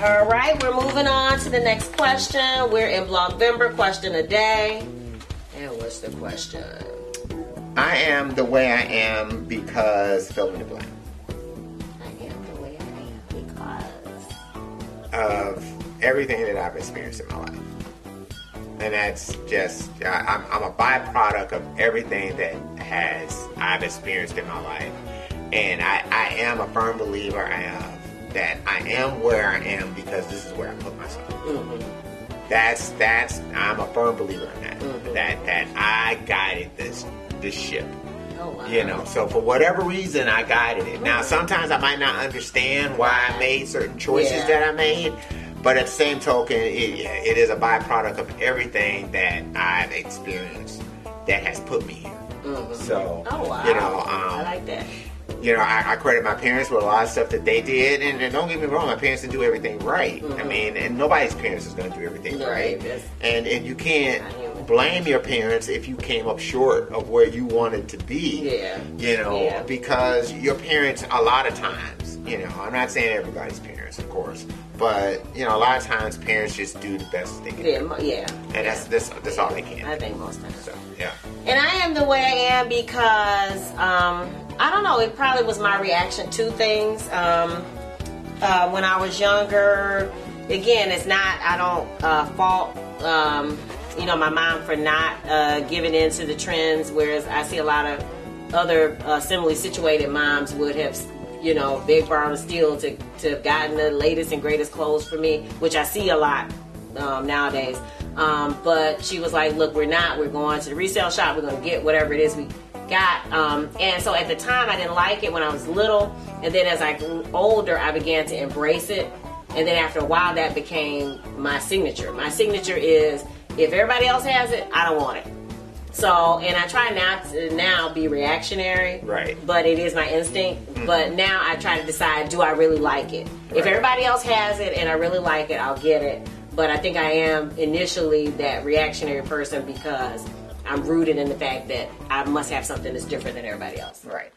All right, we're moving on to the next question. We're in November question a day. And what's the question? I am the way I am because fill in the blank I am the way I am because. of everything that I've experienced in my life. And that's just, I'm, I'm a byproduct of everything that has I've experienced in my life. And I, I am a firm believer of that I am where I am because this is where I put myself. Mm-hmm. That's that's I'm a firm believer in that. Mm-hmm. That that I guided this this ship. Oh, wow. You know, so for whatever reason, I guided it. Now, mm-hmm. sometimes I might not understand why I made certain choices Yeah. that I made, but at the same token, it, it is a byproduct of everything that I've experienced that has put me here. So, Oh, wow. you know, um, I like that. You know, I, I credit my parents with a lot of stuff that they did, and, and don't get me wrong, my parents didn't do everything right. I mean, and nobody's parents is going to do everything Mm-hmm. Right. And and you can't blame your parents if you came up short of where you wanted to be. Yeah. You know, Yeah. because your parents, a lot of times, you know, I'm not saying everybody's parents, of course, but you know, a lot of times parents just do the best they can, Yeah, yeah. and that's that's that's all they can. I think most times. So yeah. And I am the way I am because um, I don't know. It probably was my reaction to things um, uh, when I was younger. Again, it's not. I don't uh, fault. Um, you know, my mom for not uh, giving in to the trends, whereas I see a lot of other uh, similarly situated moms would have, you know, big borrow and steal to to have gotten the latest and greatest clothes for me, which I see a lot um, nowadays. Um, but she was like, "Look, we're not. We're going to the resale shop. We're going to get whatever it is we got." Um, and so at the time, I didn't like it when I was little, and then as I grew older, I began to embrace it. And then after a while, that became my signature. My signature is if everybody else has it, I don't want it. So, and I try not to now be reactionary, Right. But it is my instinct. But now I try to decide: do I really like it? If everybody else has it and I really like it, I'll get it. But I think I am initially that reactionary person because I'm rooted in the fact that I must have something that's different than everybody else. Right.